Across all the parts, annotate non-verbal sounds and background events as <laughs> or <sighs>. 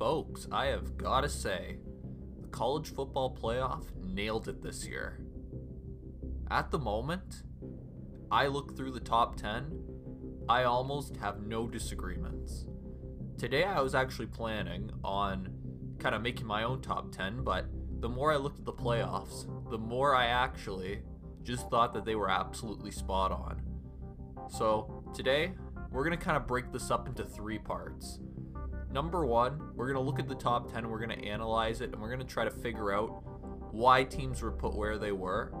folks, I have got to say, the college football playoff nailed it this year. At the moment, I look through the top 10, I almost have no disagreements. Today, I was actually planning on kind of making my own top 10, but the more I looked at the playoffs, the more I actually just thought that they were absolutely spot on. So, today, we're going to kind of break this up into three parts. Number one, we're going to look at the top 10, we're going to analyze it, and we're going to try to figure out why teams were put where they were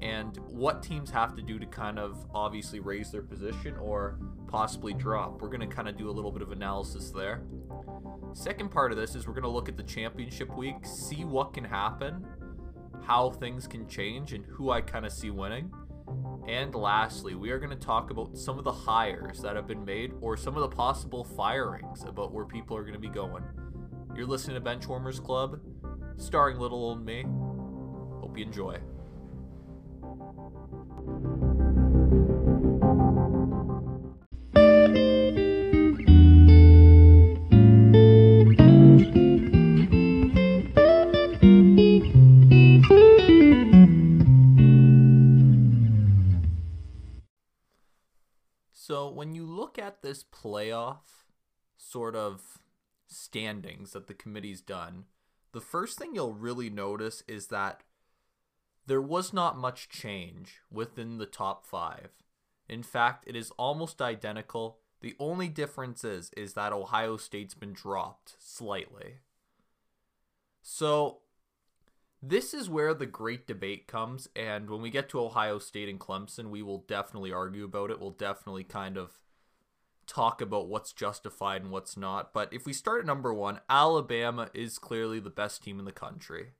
and what teams have to do to kind of obviously raise their position or possibly drop. We're going to kind of do a little bit of analysis there. Second part of this is we're going to look at the championship week, see what can happen, how things can change, and who I kind of see winning. And lastly, we are going to talk about some of the hires that have been made or some of the possible firings about where people are going to be going. You're listening to Benchwarmers Club, starring little old me. Hope you enjoy. This playoff sort of standings that the committee's done, the first thing you'll really notice is that there was not much change within the top five. In fact, it is almost identical. The only difference is is that Ohio State's been dropped slightly. So this is where the great debate comes and when we get to ohio state and clemson we will definitely argue about it we'll definitely kind of talk about what's justified and what's not but if we start at number one alabama is clearly the best team in the country.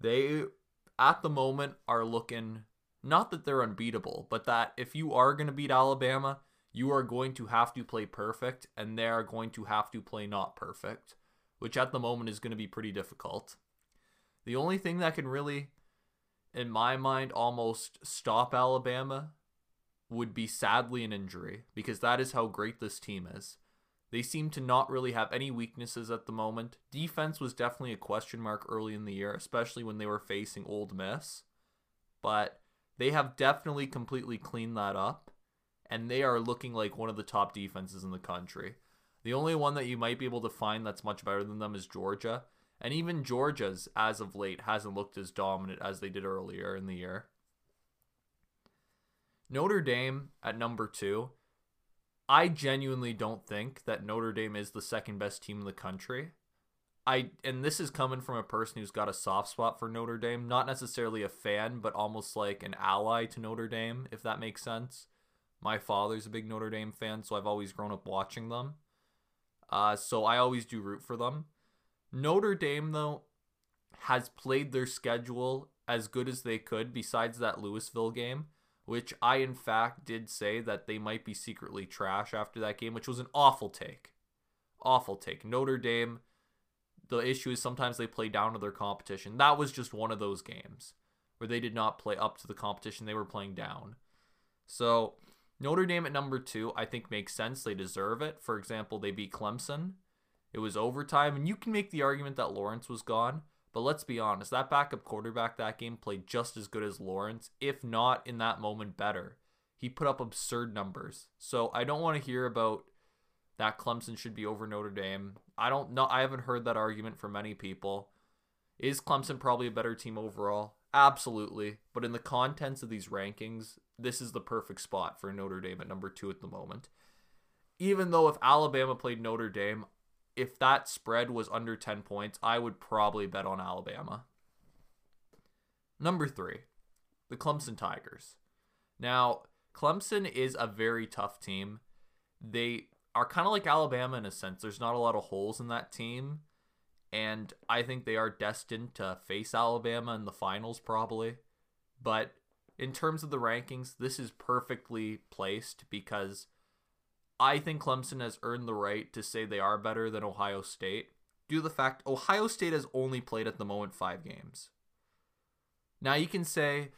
They at the moment are looking not that they're unbeatable but that if you are going to beat alabama you are going to have to play perfect and they are going to have to play not perfect which at the moment is going to be pretty difficult. The only thing that can really, in my mind, almost stop Alabama would be sadly an injury because that is how great this team is. They seem to not really have any weaknesses at the moment. Defense was definitely a question mark early in the year, especially when they were facing Ole Miss. But they have definitely completely cleaned that up, and they are looking like one of the top defenses in the country. The only one that you might be able to find that's much better than them is Georgia, and even Georgia's, as of late, hasn't looked as dominant as they did earlier in the year. Notre Dame at number two. I genuinely don't think that Notre Dame is the second best team in the country. I and this is coming from a person who's got a soft spot for Notre Dame, not necessarily a fan, but almost like an ally to Notre Dame, if that makes sense. My father's a big Notre Dame fan, so I've always grown up watching them. Uh, so I always do root for them. Notre Dame, though, has played their schedule as good as they could, besides that Louisville game, which I, in fact, did say that they might be secretly trash after that game, which was an awful take. Awful take. Notre Dame, the issue is sometimes they play down to their competition. That was just one of those games where they did not play up to the competition, they were playing down. So, Notre Dame at number two, I think makes sense. They deserve it. For example, they beat Clemson. It was overtime, and you can make the argument that Lawrence was gone. But let's be honest, that backup quarterback that game played just as good as Lawrence, if not in that moment better. He put up absurd numbers. So I don't want to hear about that Clemson should be over Notre Dame. I don't know. I haven't heard that argument from many people. Is Clemson probably a better team overall? Absolutely. But in the contents of these rankings, this is the perfect spot for Notre Dame at number two at the moment. Even though if Alabama played Notre Dame, if that spread was under 10 points, I would probably bet on Alabama. Number three, the Clemson Tigers. Now, Clemson is a very tough team. They are kind of like Alabama in a sense. There's not a lot of holes in that team. And I think they are destined to face Alabama in the finals, probably. But in terms of the rankings, this is perfectly placed because I think Clemson has earned the right to say they are better than Ohio State due to the fact Ohio State has only played at the moment five games. Now you can say,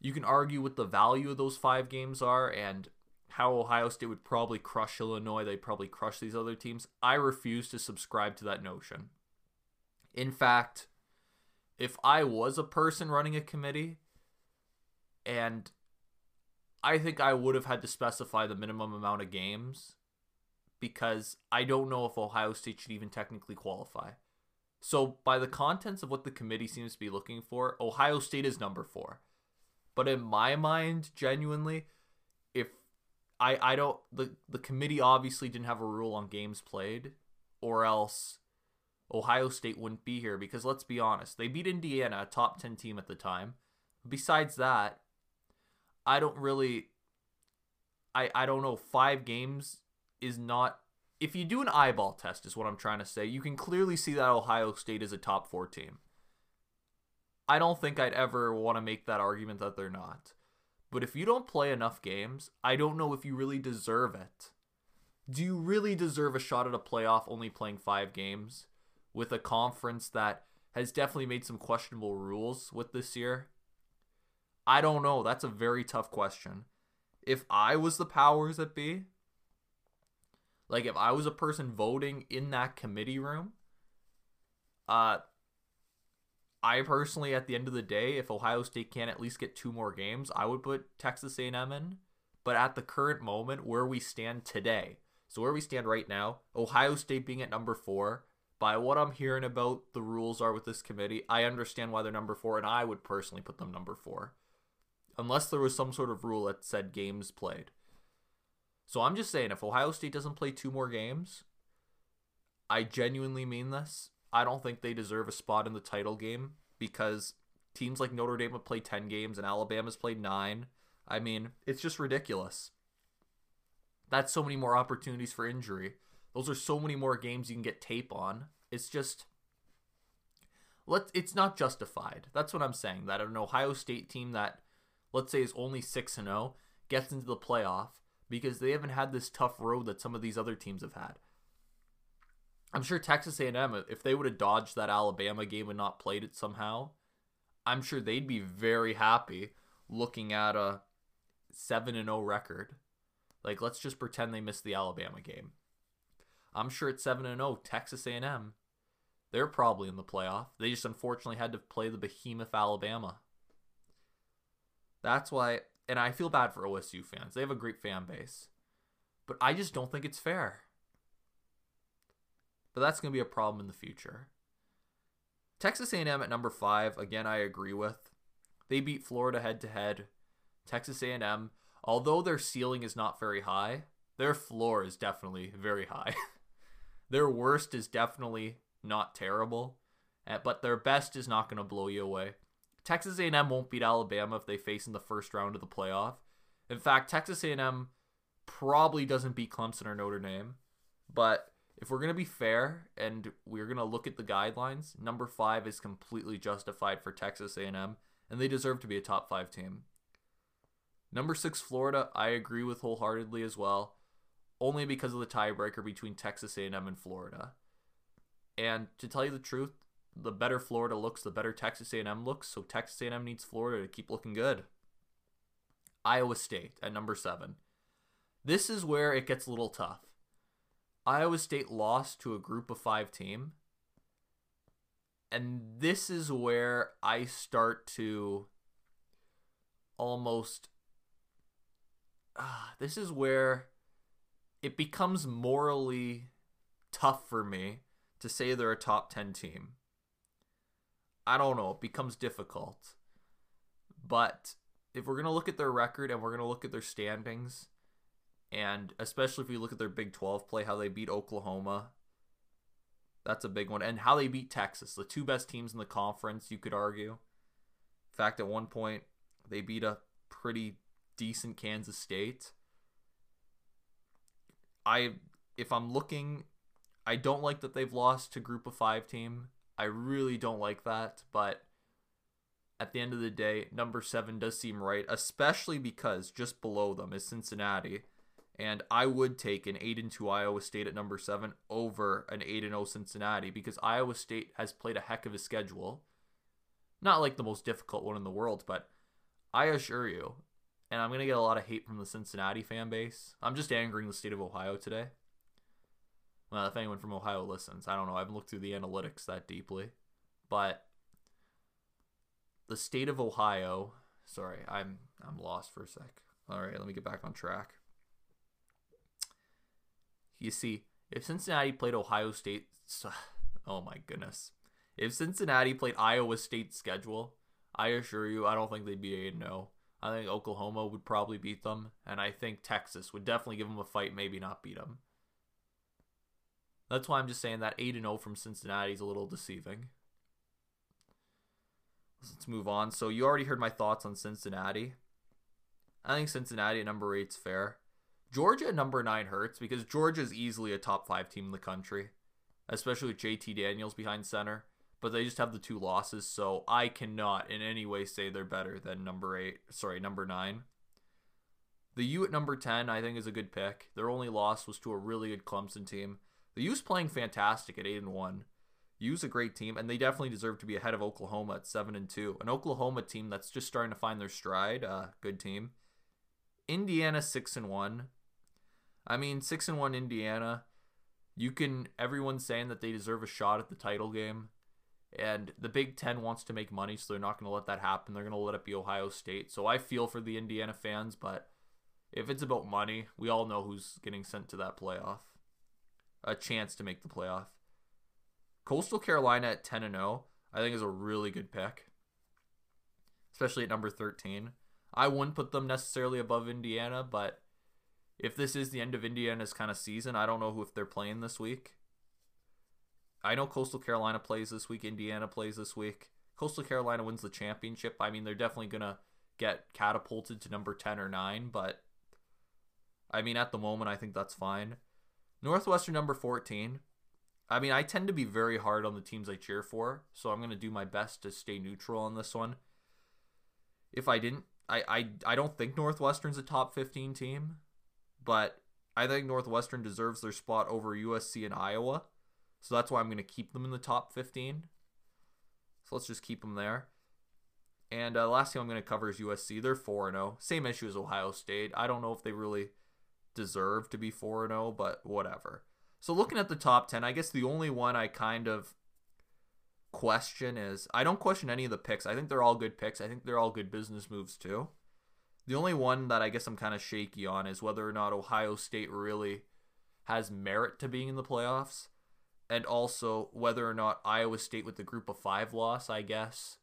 you can argue what the value of those five games are and how Ohio State would probably crush Illinois, they'd probably crush these other teams. I refuse to subscribe to that notion. In fact, if I was a person running a committee and I think I would have had to specify the minimum amount of games because I don't know if Ohio State should even technically qualify. So, by the contents of what the committee seems to be looking for, Ohio State is number four. But in my mind, genuinely, if I I don't the the committee obviously didn't have a rule on games played, or else Ohio State wouldn't be here because let's be honest, they beat Indiana, a top 10 team at the time. Besides that, I don't really I I don't know, 5 games is not if you do an eyeball test is what I'm trying to say, you can clearly see that Ohio State is a top 4 team. I don't think I'd ever want to make that argument that they're not. But if you don't play enough games, I don't know if you really deserve it. Do you really deserve a shot at a playoff only playing 5 games? with a conference that has definitely made some questionable rules with this year? I don't know. That's a very tough question. If I was the powers that be, like if I was a person voting in that committee room, uh I personally at the end of the day, if Ohio State can at least get two more games, I would put Texas A&M in. But at the current moment where we stand today, so where we stand right now, Ohio State being at number 4, by what I'm hearing about the rules are with this committee, I understand why they're number four, and I would personally put them number four. Unless there was some sort of rule that said games played. So I'm just saying, if Ohio State doesn't play two more games, I genuinely mean this. I don't think they deserve a spot in the title game because teams like Notre Dame have played 10 games and Alabama's played 9. I mean, it's just ridiculous. That's so many more opportunities for injury. Those are so many more games you can get tape on. It's just let it's not justified. That's what I'm saying. That an Ohio State team that let's say is only 6 and 0 gets into the playoff because they haven't had this tough road that some of these other teams have had. I'm sure Texas A&M if they would have dodged that Alabama game and not played it somehow, I'm sure they'd be very happy looking at a 7 and 0 record. Like let's just pretend they missed the Alabama game. I'm sure at 7 and 0, Texas A&M, they're probably in the playoff. They just unfortunately had to play the behemoth Alabama. That's why and I feel bad for OSU fans. They have a great fan base. But I just don't think it's fair. But that's going to be a problem in the future. Texas A&M at number 5, again I agree with. They beat Florida head to head. Texas A&M, although their ceiling is not very high, their floor is definitely very high. <laughs> Their worst is definitely not terrible, eh, but their best is not going to blow you away. Texas A&M won't beat Alabama if they face in the first round of the playoff. In fact, Texas A&M probably doesn't beat Clemson or Notre Dame. But if we're going to be fair and we're going to look at the guidelines, number 5 is completely justified for Texas A&M and they deserve to be a top 5 team. Number 6 Florida, I agree with wholeheartedly as well only because of the tiebreaker between Texas A&M and Florida. And to tell you the truth, the better Florida looks, the better Texas A&M looks. So Texas A&M needs Florida to keep looking good. Iowa State at number seven. This is where it gets a little tough. Iowa State lost to a group of five team. And this is where I start to almost. Uh, this is where it becomes morally tough for me to say they're a top 10 team. I don't know, it becomes difficult. But if we're going to look at their record and we're going to look at their standings, and especially if we look at their Big 12 play, how they beat Oklahoma, that's a big one. And how they beat Texas, the two best teams in the conference, you could argue. In fact, at one point, they beat a pretty decent Kansas State. I if I'm looking, I don't like that they've lost to Group of Five team. I really don't like that, but at the end of the day, number seven does seem right, especially because just below them is Cincinnati. And I would take an 8 and 2 Iowa State at number 7 over an 8 and 0 Cincinnati because Iowa State has played a heck of a schedule. Not like the most difficult one in the world, but I assure you, and I'm going to get a lot of hate from the Cincinnati fan base. I'm just angering the state of Ohio today. Well, if anyone from Ohio listens, I don't know. I haven't looked through the analytics that deeply. But the state of Ohio, sorry, I'm I'm lost for a sec. All right, let me get back on track. You see, if Cincinnati played Ohio State, <laughs> oh my goodness. If Cincinnati played Iowa State's schedule, I assure you, I don't think they'd be a no. Oh. I think Oklahoma would probably beat them, and I think Texas would definitely give them a fight, maybe not beat them. That's why I'm just saying that 8 0 from Cincinnati is a little deceiving. Let's move on. So, you already heard my thoughts on Cincinnati. I think Cincinnati at number 8 is fair. Georgia at number 9 hurts because Georgia is easily a top 5 team in the country, especially with JT Daniels behind center but they just have the two losses, so I cannot in any way say they're better than number eight. Sorry, number nine. The U at number ten, I think, is a good pick. Their only loss was to a really good Clemson team. The U's playing fantastic at eight and one. U's a great team, and they definitely deserve to be ahead of Oklahoma at seven and two. An Oklahoma team that's just starting to find their stride. Uh, good team. Indiana six and one. I mean, six and one Indiana. You can everyone's saying that they deserve a shot at the title game. And the Big Ten wants to make money, so they're not going to let that happen. They're going to let it be Ohio State. So I feel for the Indiana fans, but if it's about money, we all know who's getting sent to that playoff. A chance to make the playoff. Coastal Carolina at 10 and 0, I think is a really good pick. Especially at number 13. I wouldn't put them necessarily above Indiana, but if this is the end of Indiana's kind of season, I don't know who if they're playing this week. I know Coastal Carolina plays this week, Indiana plays this week. Coastal Carolina wins the championship. I mean, they're definitely going to get catapulted to number 10 or 9, but I mean, at the moment, I think that's fine. Northwestern number 14. I mean, I tend to be very hard on the teams I cheer for, so I'm going to do my best to stay neutral on this one. If I didn't, I, I, I don't think Northwestern's a top 15 team, but I think Northwestern deserves their spot over USC and Iowa. So that's why I'm going to keep them in the top 15. So let's just keep them there. And uh, last thing I'm going to cover is USC. They're 4 0. Same issue as Ohio State. I don't know if they really deserve to be 4 0, but whatever. So looking at the top 10, I guess the only one I kind of question is I don't question any of the picks. I think they're all good picks. I think they're all good business moves too. The only one that I guess I'm kind of shaky on is whether or not Ohio State really has merit to being in the playoffs and also whether or not Iowa State with the group of five loss, I guess.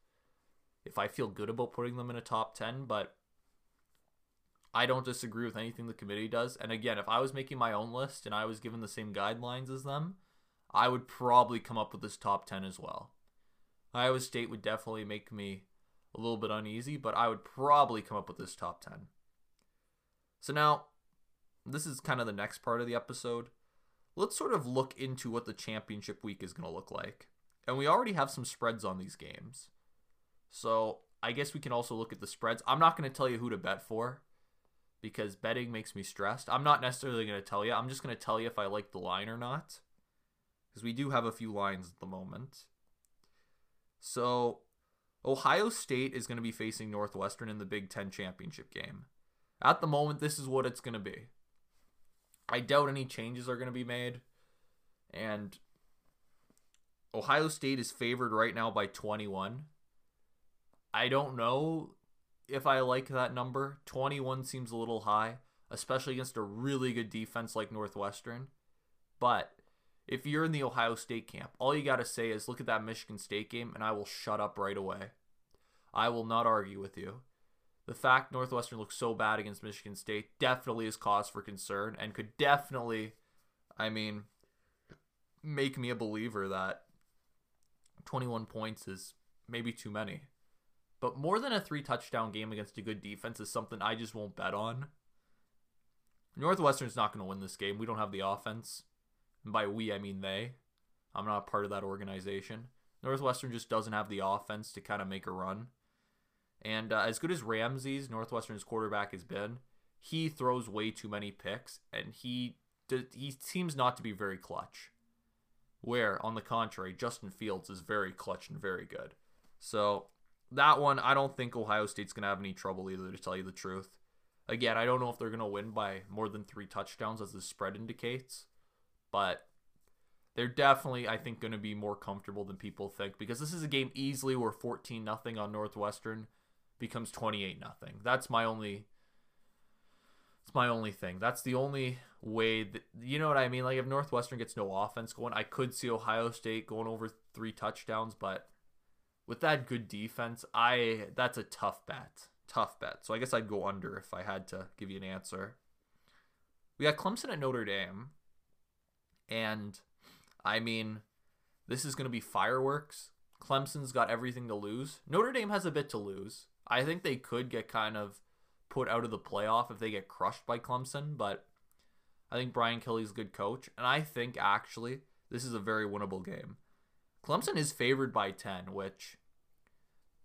If I feel good about putting them in a top 10, but I don't disagree with anything the committee does. And again, if I was making my own list and I was given the same guidelines as them, I would probably come up with this top 10 as well. Iowa State would definitely make me a little bit uneasy, but I would probably come up with this top 10. So now, this is kind of the next part of the episode let's sort of look into what the championship week is going to look like. And we already have some spreads on these games. So I guess we can also look at the spreads. I'm not going to tell you who to bet for because betting makes me stressed. I'm not necessarily going to tell you. I'm just going to tell you if I like the line or not. Because we do have a few lines at the moment. So Ohio State is going to be facing Northwestern in the Big Ten championship game. At the moment, this is what it's going to be. I doubt any changes are going to be made. And Ohio State is favored right now by 21. I don't know if I like that number. 21 seems a little high, especially against a really good defense like Northwestern. But if you're in the Ohio State camp, all you got to say is look at that Michigan State game and I will shut up right away. I will not argue with you the fact Northwestern looks so bad against Michigan State definitely is cause for concern and could definitely, I mean, make me a believer that 21 points is maybe too many. But more than a three touchdown game against a good defense is something I just won't bet on. Northwestern's not going to win this game. We don't have the offense. And by we, I mean they. I'm not part of that organization. Northwestern just doesn't have the offense to kind of make a run. And uh, as good as Ramsey's Northwestern's quarterback has been, he throws way too many picks, and he he seems not to be very clutch. Where, on the contrary, Justin Fields is very clutch and very good. So that one, I don't think Ohio State's gonna have any trouble either. To tell you the truth, Again, I don't know if they're going to win by more than three touchdowns as the spread indicates, but they're definitely, I think, going to be more comfortable than people think because this is a game easily where 14 nothing on Northwestern becomes 28 nothing. That's my only. It's my only thing. That's the only way that you know what I mean. Like if Northwestern gets no offense going, I could see Ohio State going over three touchdowns, but with that good defense, I that's a tough bet tough bet. So I guess I'd go under if I had to give you an answer. We got Clemson at Notre Dame. And I mean, this is going to be fireworks. Clemson's got everything to lose. Notre Dame has a bit to lose. I think they could get kind of put out of the playoff if they get crushed by Clemson, but I think Brian Kelly's a good coach. And I think actually this is a very winnable game. Clemson is favored by 10, which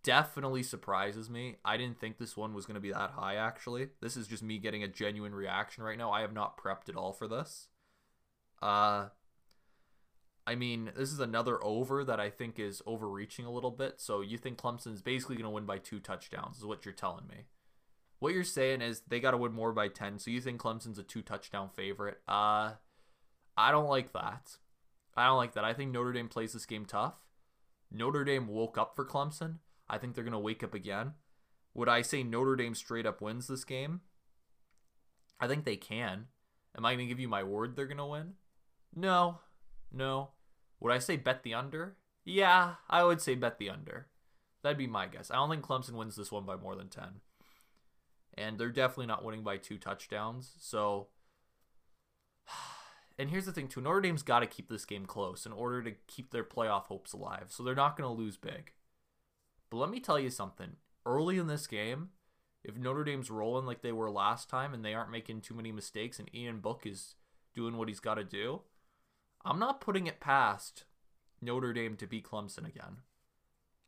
definitely surprises me. I didn't think this one was going to be that high, actually. This is just me getting a genuine reaction right now. I have not prepped at all for this. Uh, I mean, this is another over that I think is overreaching a little bit. So you think Clemson's basically going to win by two touchdowns, is what you're telling me. What you're saying is they got to win more by 10. So you think Clemson's a two touchdown favorite. Uh, I don't like that. I don't like that. I think Notre Dame plays this game tough. Notre Dame woke up for Clemson. I think they're going to wake up again. Would I say Notre Dame straight up wins this game? I think they can. Am I going to give you my word they're going to win? No. No. Would I say bet the under? Yeah, I would say bet the under. That'd be my guess. I don't think Clemson wins this one by more than 10. And they're definitely not winning by two touchdowns. So, <sighs> and here's the thing too Notre Dame's got to keep this game close in order to keep their playoff hopes alive. So they're not going to lose big. But let me tell you something. Early in this game, if Notre Dame's rolling like they were last time and they aren't making too many mistakes and Ian Book is doing what he's got to do, I'm not putting it past Notre Dame to beat Clemson again.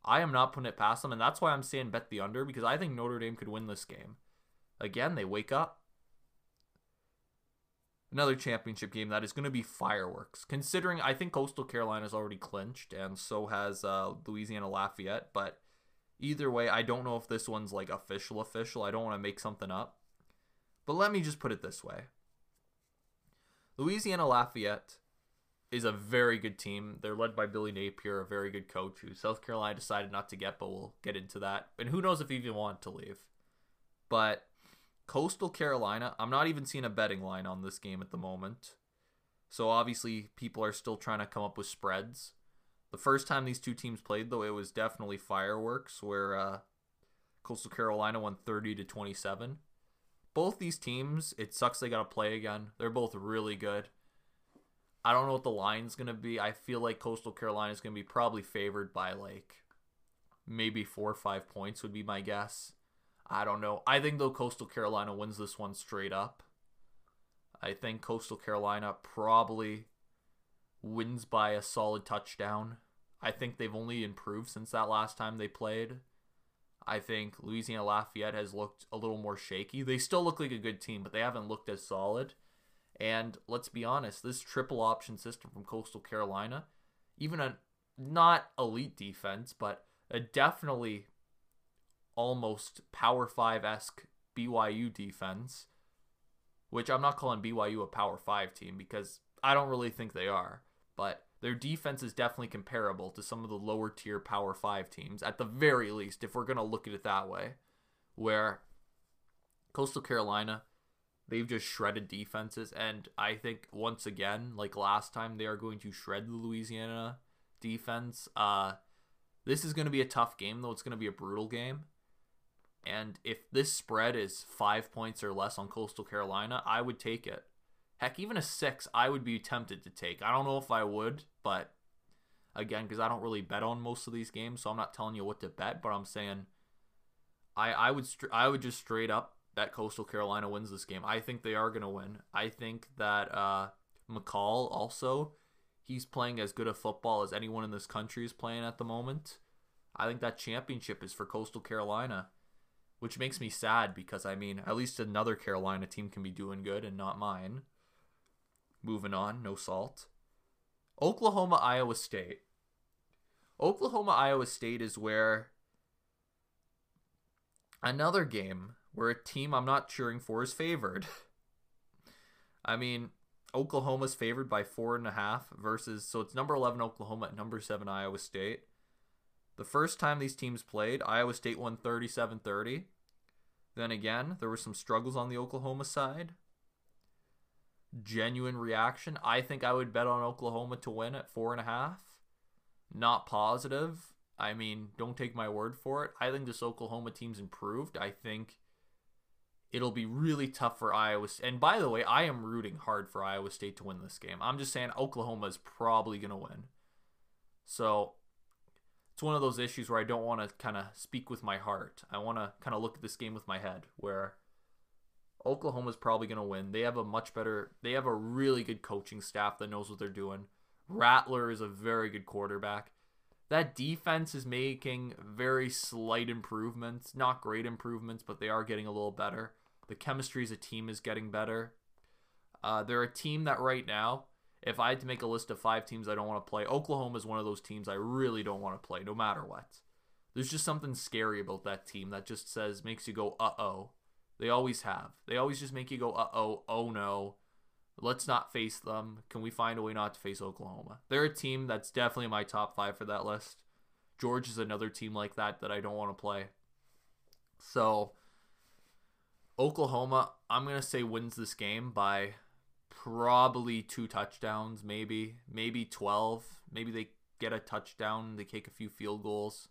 I am not putting it past them, and that's why I'm saying bet the under because I think Notre Dame could win this game. Again, they wake up. Another championship game that is going to be fireworks. Considering I think Coastal Carolina Carolina's already clinched, and so has uh, Louisiana Lafayette, but Either way, I don't know if this one's like official official. I don't want to make something up. But let me just put it this way. Louisiana Lafayette is a very good team. They're led by Billy Napier, a very good coach who South Carolina decided not to get, but we'll get into that. And who knows if he even wanted to leave. But Coastal Carolina, I'm not even seeing a betting line on this game at the moment. So obviously people are still trying to come up with spreads. The first time these two teams played, though, it was definitely fireworks, where uh, Coastal Carolina won 30 to 27. Both these teams, it sucks they got to play again. They're both really good. I don't know what the line's going to be. I feel like Coastal Carolina is going to be probably favored by like maybe four or five points, would be my guess. I don't know. I think, though, Coastal Carolina wins this one straight up. I think Coastal Carolina probably wins by a solid touchdown. I think they've only improved since that last time they played. I think Louisiana Lafayette has looked a little more shaky. They still look like a good team, but they haven't looked as solid. And let's be honest, this triple option system from Coastal Carolina, even a not elite defense, but a definitely almost Power 5 esque BYU defense, which I'm not calling BYU a Power 5 team because I don't really think they are but their defense is definitely comparable to some of the lower tier Power 5 teams, at the very least, if we're going to look at it that way. Where Coastal Carolina, they've just shredded defenses, and I think once again, like last time, they are going to shred the Louisiana defense. Uh, this is going to be a tough game, though. It's going to be a brutal game. And if this spread is five points or less on Coastal Carolina, I would take it. Heck, even a six, I would be tempted to take. I don't know if I would, but again, because I don't really bet on most of these games, so I'm not telling you what to bet. But I'm saying, I I would I would just straight up bet Coastal Carolina wins this game. I think they are gonna win. I think that uh, McCall also, he's playing as good a football as anyone in this country is playing at the moment. I think that championship is for Coastal Carolina, which makes me sad because I mean, at least another Carolina team can be doing good and not mine. Moving on, no salt. Oklahoma, Iowa State. Oklahoma, Iowa State is where another game where a team I'm not cheering for is favored. <laughs> I mean, Oklahoma's favored by four and a half versus so it's number eleven Oklahoma at number seven Iowa State. The first time these teams played, Iowa State won 37-30. Then again, there were some struggles on the Oklahoma side. Genuine reaction. I think I would bet on Oklahoma to win at four and a half. Not positive. I mean, don't take my word for it. I think this Oklahoma team's improved. I think it'll be really tough for Iowa. State. And by the way, I am rooting hard for Iowa State to win this game. I'm just saying Oklahoma is probably going to win. So it's one of those issues where I don't want to kind of speak with my heart. I want to kind of look at this game with my head where Oklahoma's probably going to win. They have a much better, they have a really good coaching staff that knows what they're doing. Rattler is a very good quarterback. That defense is making very slight improvements, not great improvements, but they are getting a little better. The chemistry as a team is getting better. Uh, they're a team that right now, if I had to make a list of five teams I don't want to play, Oklahoma is one of those teams I really don't want to play, no matter what. There's just something scary about that team that just says, makes you go, uh oh. They always have. They always just make you go, uh oh, oh no. Let's not face them. Can we find a way not to face Oklahoma? They're a team that's definitely my top five for that list. George is another team like that that I don't want to play. So, Oklahoma, I'm to say wins this game by probably two touchdowns, maybe, maybe 12. Maybe they get a touchdown, they kick a few field goals.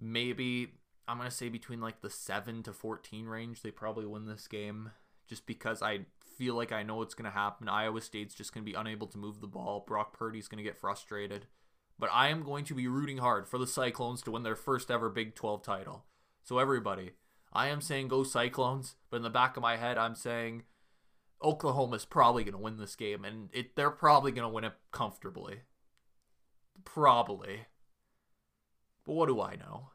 Maybe I'm going to say between like the 7 to 14 range, they probably win this game just because I feel like I know what's going to happen. Iowa State's just going to be unable to move the ball. Brock Purdy's going to get frustrated. But I am going to be rooting hard for the Cyclones to win their first ever Big 12 title. So, everybody, I am saying go Cyclones, but in the back of my head, I'm saying Oklahoma's probably going to win this game, and it, they're probably going to win it comfortably. Probably. But what do I know?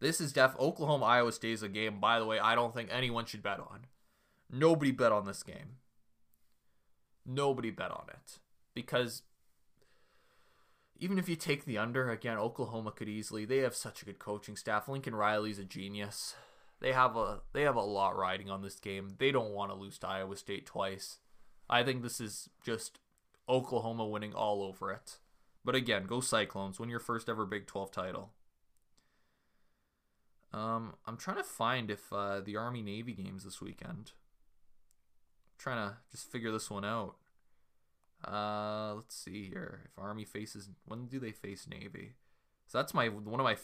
This is def Oklahoma Iowa State is a game, by the way, I don't think anyone should bet on. Nobody bet on this game. Nobody bet on it. Because even if you take the under, again, Oklahoma could easily they have such a good coaching staff. Lincoln Riley's a genius. They have a they have a lot riding on this game. They don't want to lose to Iowa State twice. I think this is just Oklahoma winning all over it. But again, go Cyclones, win your first ever Big 12 title. Um, I'm trying to find if uh, the Army Navy games this weekend I'm trying to just figure this one out. Uh, let's see here. If Army faces, when do they face Navy? So that's my one of my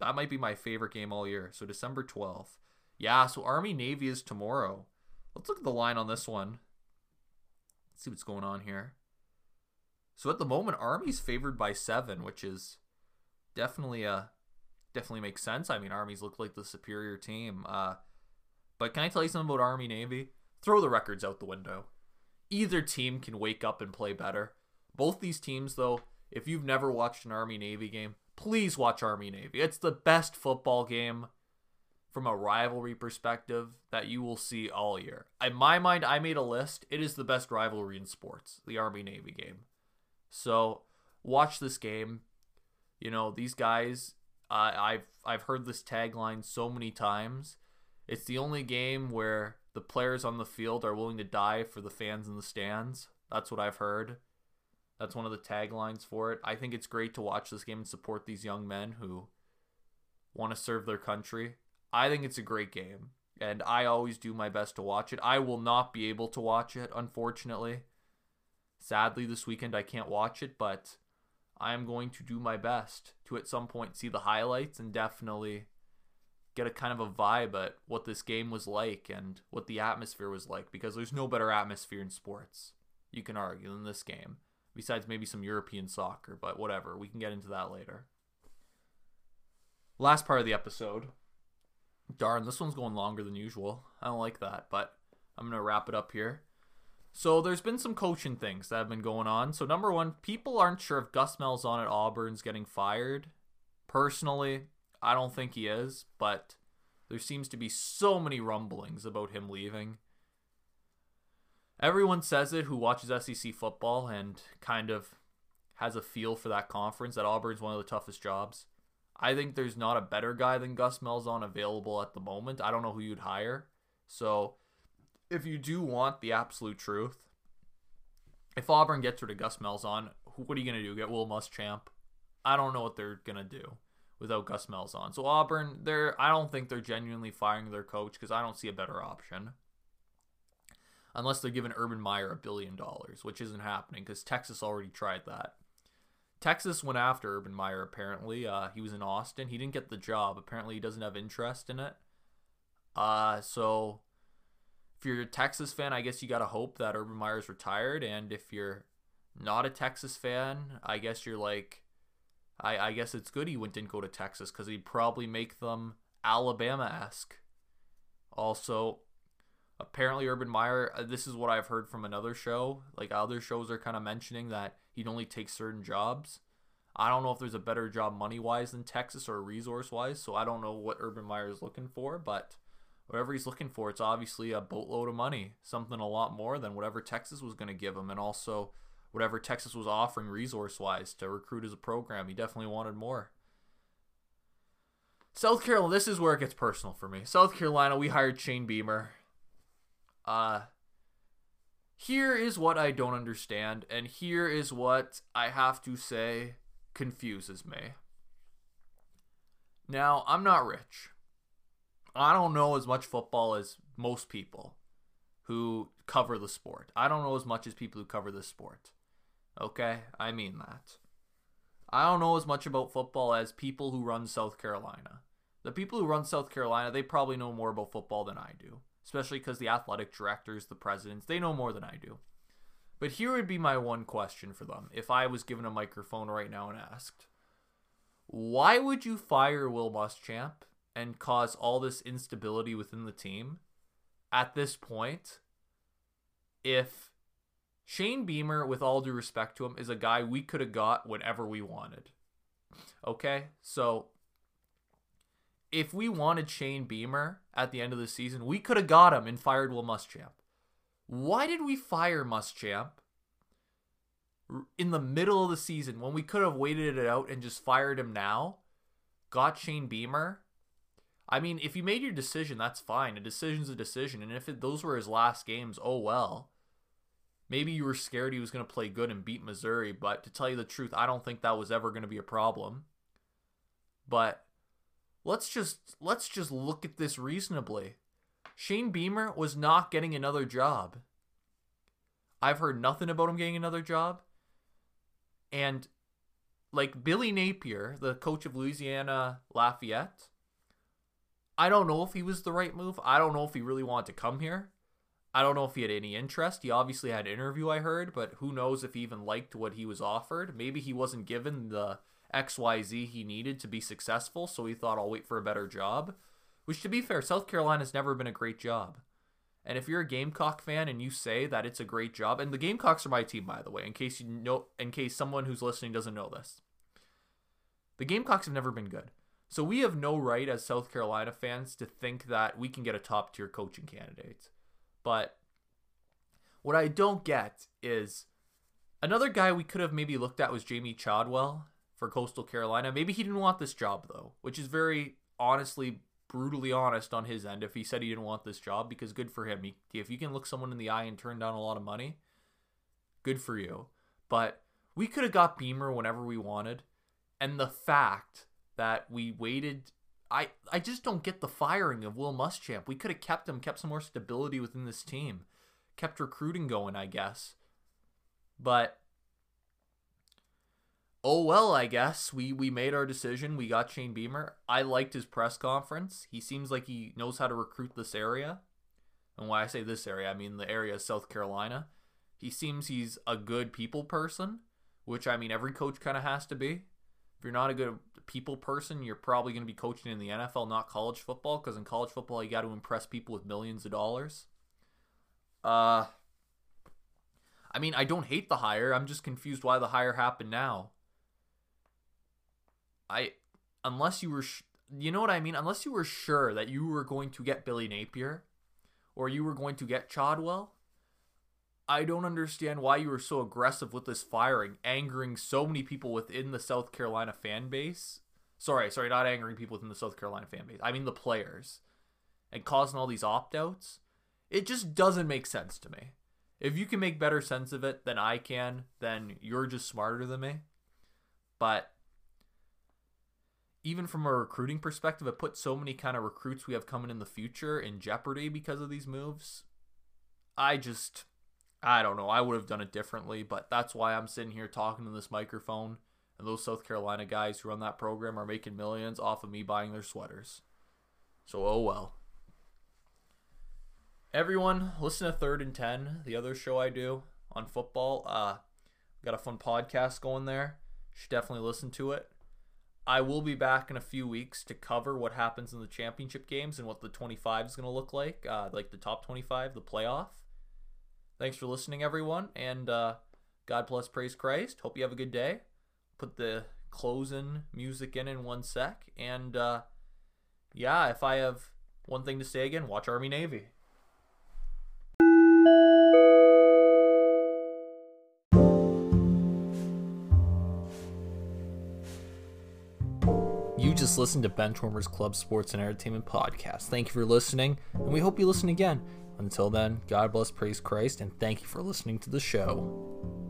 that might be my favorite game all year. So December twelfth. Yeah. So Army Navy is tomorrow. Let's look at the line on this one. Let's see what's going on here. So at the moment, Army's favored by seven, which is definitely a uh, definitely makes sense. I mean, Army's look like the superior team. Uh, but can I tell you something about Army Navy? throw the records out the window. Either team can wake up and play better. Both these teams, though, if you've never watched an Army Navy game, please watch Army Navy. It's the best football game from a rivalry perspective that you will see all year. In my mind, I made a list. It is the best rivalry in sports, the Army Navy game. So watch this game. You know these guys. Uh, I've I've heard this tagline so many times. It's the only game where the players on the field are willing to die for the fans in the stands. That's what I've heard. That's one of the taglines for it. I think it's great to watch this game and support these young men who want to serve their country. I think it's a great game, and I always do my best to watch it. I will not be able to watch it, unfortunately. Sadly, this weekend I can't watch it, but I am going to do my best to at some point see the highlights and definitely get a kind of a vibe at what this game was like and what the atmosphere was like because there's no better atmosphere in sports you can argue than this game besides maybe some European soccer but whatever we can get into that later. Last part of the episode. Darn this one's going longer than usual. I don't like that but I'm going to wrap it up here. So there's been some coaching things that have been going on. So number 1 people aren't sure if Gus Malzahn at Auburn's getting fired. Personally I don't think he is, but there seems to be so many rumblings about him leaving. Everyone says it who watches SEC football and kind of has a feel for that conference that Auburn's one of the toughest jobs. I think there's not a better guy than Gus Malzahn available at the moment. I don't know who you'd hire. So if you do want the absolute truth, if Auburn gets rid of Gus Malzahn, what are you going to do? Get Will Muschamp? I don't know what they're going to do without Gus Malzahn. So Auburn, they're I don't think they're genuinely firing their coach because I don't see a better option. Unless they're giving Urban Meyer a billion dollars, which isn't happening because Texas already tried that. Texas went after Urban Meyer apparently. Uh, he was in Austin. He didn't get the job. Apparently, he doesn't have interest in it. Uh, so if you're a Texas fan, I guess you got to hope that Urban Meyer's retired. And if you're not a Texas fan, I guess you're like, I, I guess it's good he went didn't go to Texas because he'd probably make them Alabama esque. Also, apparently Urban Meyer, uh, this is what I've heard from another show. Like other shows are kind of mentioning that he'd only take certain jobs. I don't know if there's a better job money wise than Texas or resource wise, so I don't know what Urban Meyer is looking for, but whatever he's looking for, it's obviously a boatload of money, something a lot more than whatever Texas was going to give him, and also whatever Texas was offering resource wise to recruit as a program. He definitely wanted more. South Carolina, this is where it gets personal for me. South Carolina, we hired Shane Beamer. Uh, here is what I don't understand, and here is what I have to say confuses me. Now, I'm not rich. I don't know as much football as most people who cover the sport. I don't know as much as people who cover the sport. Okay? I mean that. I don't know as much about football as people who run South Carolina. The people who run South Carolina, they probably know more about football than I do, especially because the athletic directors, the presidents, they know more than I do. But here would be my one question for them if I was given a microphone right now and asked, why would you fire Will Muschamp and cause all this instability within the team at this point if Shane Beamer, with all due respect to him, is a guy we could have got whenever we wanted. Okay? So if we wanted Shane Beamer at the end of the season, we could have got him and fired Will Muschamp. Why did we fire Muschamp in the middle of the season when we could have waited it out and just fired him now? Got Shane Beamer. I mean, if you made your decision, that's fine. A decision's a decision, and if it, those were his last games, oh well. Maybe you were scared he was going to play good and beat Missouri, but to tell you the truth, I don't think that was ever going to be a problem. But let's just let's just look at this reasonably. Shane Beamer was not getting another job. I've heard nothing about him getting another job. And like Billy Napier, the coach of Louisiana Lafayette, I don't know if he was the right move. I don't know if he really wanted to come here. I don't know if he had any interest. He obviously had an interview, I heard, but who knows if he even liked what he was offered. Maybe he wasn't given the XYZ he needed to be successful, so he thought, I'll wait for a better job. Which, to be fair, South Carolina's never been a great job. And if you're a Gamecock fan and you say that it's a great job, and the Gamecocks are my team, by the way, in case you know, in case someone who's listening doesn't know this, the Gamecocks have never been good. So we have no right as South Carolina fans to think that we can get a top tier coaching candidate. But what I don't get is another guy we could have maybe looked at was Jamey Chadwell for Coastal Carolina. Maybe he didn't want this job though, which is very honestly brutally honest on his end if he said he didn't want this job because good for him. If you can look someone in the eye and turn down a lot of money, good for you. But we could have got Beamer whenever we wanted. And the fact that we waited I I just don't get the firing of Will Muschamp. We could have kept him, kept some more stability within this team, kept recruiting going, I guess. But oh well, I guess we we made our decision. We got Shane Beamer. I liked his press conference. He seems like he knows how to recruit this area. And why I say this area, I mean the area of South Carolina. He seems he's a good people person, which I mean every coach kind of has to be. If you're not a good people person, you're probably going to be coaching in the NFL, not college football, because in college football, you got to impress people with millions of dollars. Uh, I mean, I don't hate the hire. I'm just confused why the hire happened now. I, unless you were, sh- you know what I mean? Unless you were sure that you were going to get Billy Napier, or you were going to get Chadwell, I don't understand why you were so aggressive with this firing, angering so many people within the South Carolina fan base. Sorry, sorry, not angering people within the South Carolina fan base. I mean the players. And causing all these opt outs. It just doesn't make sense to me. If you can make better sense of it than I can, then you're just smarter than me. But even from a recruiting perspective, it puts so many kind of recruits we have coming in the future in jeopardy because of these moves. I just, I don't know. I would have done it differently, but that's why I'm sitting here talking to this microphone. And those South Carolina guys who run that program are making millions off of me buying their sweaters. So, oh well. Everyone, listen to Third and Ten, the other show I do on football. Uh, got a fun podcast going there. should definitely listen to it. I will be back in a few weeks to cover what happens in the championship games and what the 25 is going to look like, uh, like the top 25, the playoff. Thanks for listening, everyone, and uh, God bless, praise Christ. Hope you have a good day. Put the closing music in in one sec, and uh, yeah, if I have one thing to say again, watch Army Navy. Just listened to Benchwarmers Club Sports and Entertainment Podcast. Thank you for listening, and we hope you listen again. Until then, God bless, praise Christ, and thank you for listening to the show.